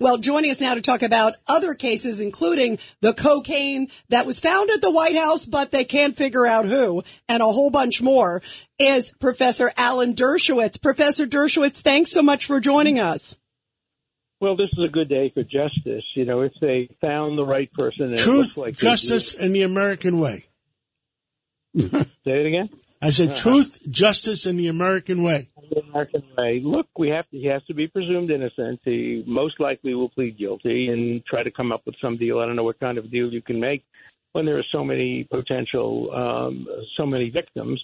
Well, joining us now to talk about other cases, including the cocaine that was found at the White House, but they can't figure out who, and a whole bunch more, is Professor Alan Dershowitz. Professor Dershowitz, thanks so much for joining us. Well, this is a good day for justice. You know, if they found the right person, and truth, like justice, and the American way. Say it again. I said uh-huh. truth, justice, and the American way. American way. Look, we have to. He has to be presumed innocent. He most likely will plead guilty and try to come up with some deal. I don't know what kind of deal you can make when there are so many potential, um, so many victims,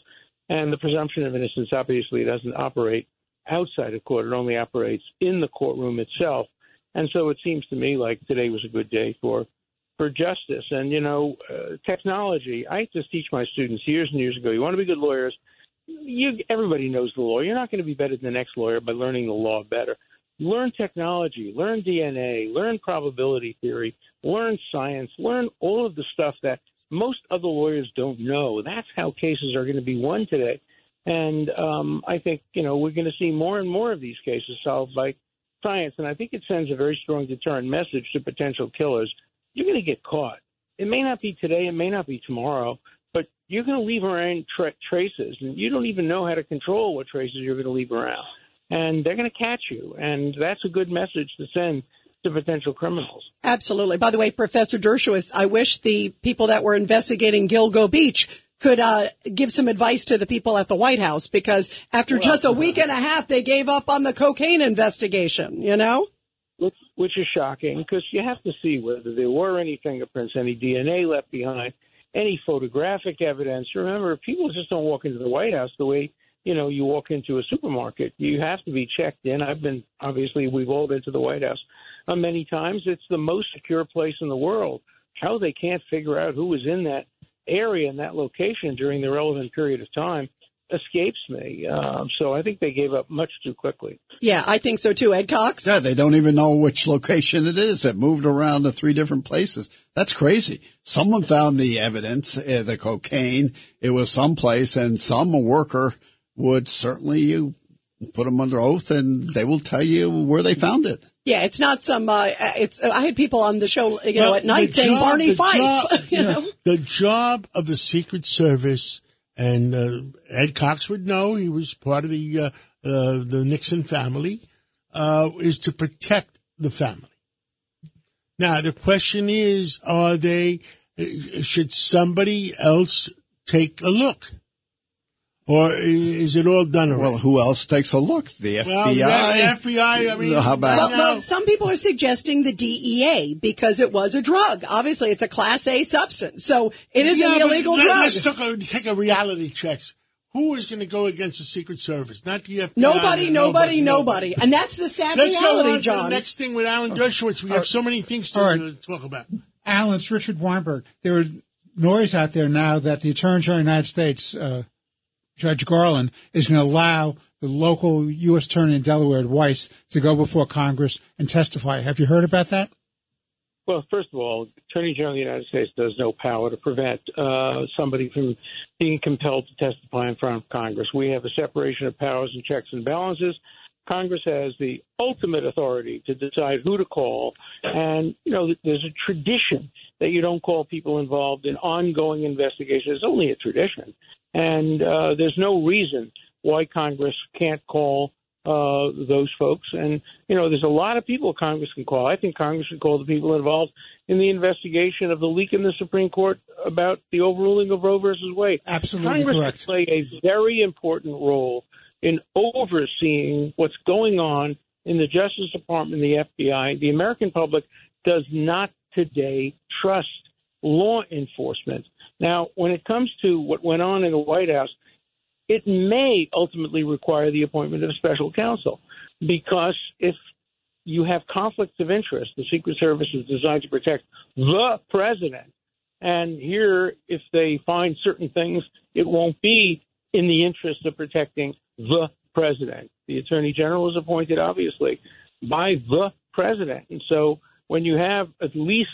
and the presumption of innocence obviously doesn't operate outside of court. It only operates in the courtroom itself. And so it seems to me like today was a good day for for justice. And you know, uh, technology. I used to teach my students years and years ago. You want to be good lawyers. You everybody knows the law. You're not going to be better than the next lawyer by learning the law better. Learn technology, learn DNA, learn probability theory, learn science, learn all of the stuff that most other lawyers don't know. That's how cases are going to be won today. And um, I think you know we're going to see more and more of these cases solved by science, and I think it sends a very strong deterrent message to potential killers you're going to get caught. It may not be today, it may not be tomorrow, but you're going to leave around tra- traces, and you don't even know how to control what traces you're going to leave around. And they're going to catch you, and that's a good message to send to potential criminals. Absolutely. By the way, Professor Dershowitz, I wish the people that were investigating Gilgo Beach could uh, give some advice to the people at the White House because after well, just a week and a half, they gave up on the cocaine investigation. You know which, which is shocking because you have to see whether there were any fingerprints, any DNA left behind, any photographic evidence. Remember, people just don't walk into the White House the way you know you walk into a supermarket. You have to be checked in. I've been obviously we've all been to the White House uh, many times. It's the most secure place in the world. How they can't figure out who was in that area and that location during the relevant period of time escapes me. Um, so I think they gave up much too quickly. Yeah, I think so too. Ed Cox? Yeah, they don't even know which location it is. It moved around to three different places. That's crazy. Someone found the evidence, uh, the cocaine. It was someplace and some worker would certainly you put them under oath and they will tell you where they found it. Yeah, it's not some. Uh, it's. I had people on the show, you know, well, at night saying job, Barney Fife. Job, you know, the job of the Secret Service and uh, Ed Cox would know he was part of the uh, uh, the Nixon family, uh, is to protect the family. Now the question is, are they? Should somebody else take a look? Or is it all done already? Well, who else takes a look? The FBI. Well, the FBI. I mean, how about? Well, well, some people are suggesting the DEA because it was a drug. Obviously, it's a Class A substance, so it is yeah, an illegal let, drug. Let's take a, take a reality check. Who is going to go against the Secret Service? Not the FBI. Nobody, nobody, nobody, nobody. And that's the sad Let's reality, go on John. To the next thing with Alan Dershowitz. We have so many things to right. talk about. Alan, it's Richard Weinberg. There is noise out there now that the Attorney General of the United States, uh, Judge Garland is going to allow the local U.S. Attorney in Delaware, Weiss, to go before Congress and testify. Have you heard about that? Well, first of all, Attorney General of the United States does no power to prevent uh, somebody from being compelled to testify in front of Congress. We have a separation of powers and checks and balances. Congress has the ultimate authority to decide who to call. And, you know, there's a tradition that you don't call people involved in ongoing investigations. It's only a tradition. And uh, there's no reason why Congress can't call uh, those folks. And, you know, there's a lot of people Congress can call. I think Congress can call the people involved in the investigation of the leak in the Supreme Court about the overruling of Roe versus Wade. Absolutely Congress correct. play a very important role in overseeing what's going on in the Justice Department the FBI. The American public does not today trust law enforcement. Now, when it comes to what went on in the White House, it may ultimately require the appointment of a special counsel because if you have conflicts of interest, the Secret Service is designed to protect the president. And here, if they find certain things, it won't be in the interest of protecting the president. The attorney general is appointed, obviously, by the president. And so when you have at least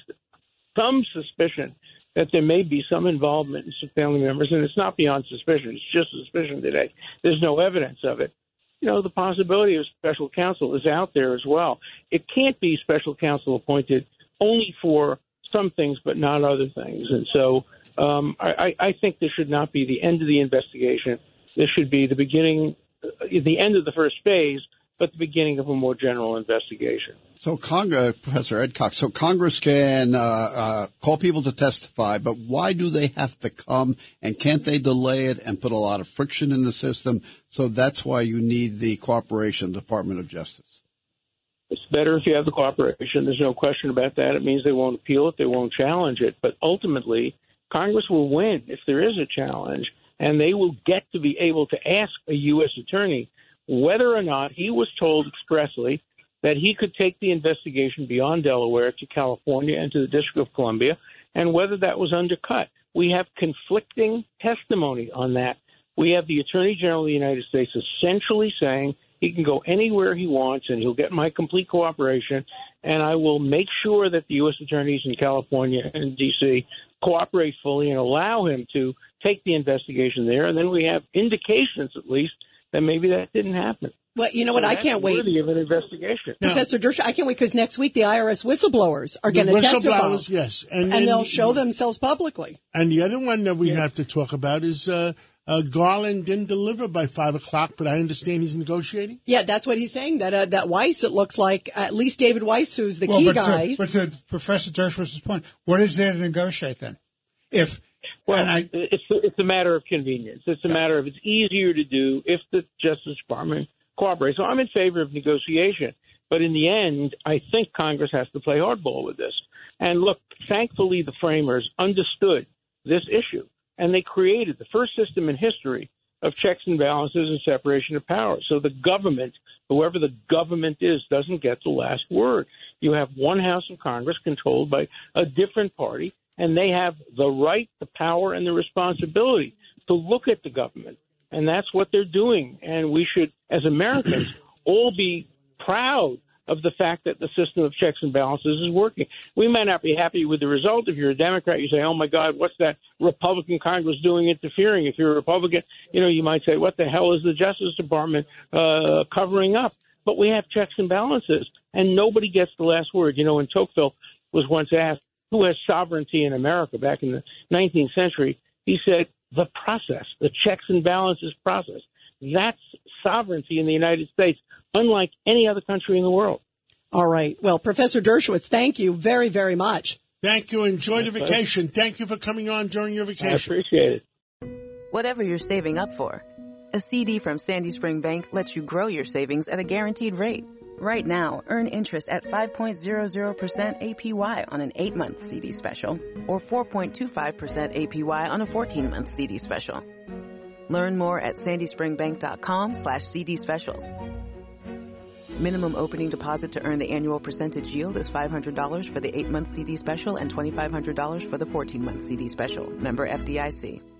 some suspicion that there may be some involvement in some family members, and it's not beyond suspicion. It's just suspicion today. There's no evidence of it. you know, the possibility of special counsel is out there as well. It can't be special counsel appointed only for some things, but not other things. And so um, I, I think this should not be the end of the investigation. This should be the beginning, uh, the end of the first phase, but the beginning of a more general investigation. So, Congress, Professor Ed Cox, so Congress can uh, uh, call people to testify, but why do they have to come? And can't they delay it and put a lot of friction in the system? So that's why you need the cooperation of the Department of Justice. It's better if you have the cooperation. There's no question about that. It means they won't appeal it, they won't challenge it. But ultimately, Congress will win if there is a challenge, and they will get to be able to ask a U.S. attorney whether or not he was told expressly that he could take the investigation beyond Delaware to California and to the District of Columbia, and whether that was undercut. We have conflicting testimony on that. We have the Attorney General of the United States essentially saying he can go anywhere he wants and he'll get my complete cooperation, and I will make sure that the U.S. attorneys in California and D.C. cooperate fully and allow him to take the investigation there. And then we have indications, at least, that maybe that didn't happen. Well, you know what? So I can't wait. Worthy of an investigation. Professor Dersh, I can't wait because next week the IRS whistleblowers are going to testify. Whistleblowers, yes. And, And then- they'll show themselves publicly. And the other one that we have to talk about is uh, uh, Garland didn't deliver by five o'clock, but I understand he's negotiating. Yeah, that's what he's saying. That uh, that Weiss, it looks like at least David Weiss, who's the well, key but guy. To, but to Professor Dershowitz' point, what is there to negotiate then? If Well, I, it's it's a matter of convenience. It's a matter of it's easier to do if the Justice Department cooperates. So I'm in favor of negotiation, but in the end, I think Congress has to play hardball with this. And look, thankfully, the framers understood this issue, and they created the first system in history of checks and balances and separation of powers. So the government, whoever the government is, doesn't get the last word. You have one House of Congress controlled by a different party, and they have the right, the power, and the responsibility to look at the government. And that's what they're doing. And we should, as Americans, all be proud of the fact that the system of checks and balances is working. We might not be happy with the result. If you're a Democrat, you say, oh my God, what's that Republican Congress doing interfering? If you're a Republican, you know, you might say, what the hell is the Justice Department uh, covering up? But we have checks and balances, and nobody gets the last word. You know, when Tocqueville was once asked, who has sovereignty in America back in the 19th century, he said, the process, the checks and balances process. That's sovereignty in the United States, unlike any other country in the world. All right. Well, Professor Dershowitz, thank you very, very much. Thank you. Enjoy the vacation. Thank you for coming on during your vacation. I appreciate it. Whatever you're saving up for, a CD from Sandy Spring Bank lets you grow your savings at a guaranteed rate. Right now, earn interest at 5.00% APY on an 8-month CD special or 4.25% APY on a 14-month CD special. Learn more at sandyspringbank.com slash CD specials. Minimum opening deposit to earn the annual percentage yield is $500 for the 8-month CD special and $2,500 for the 14-month CD special. Member FDIC.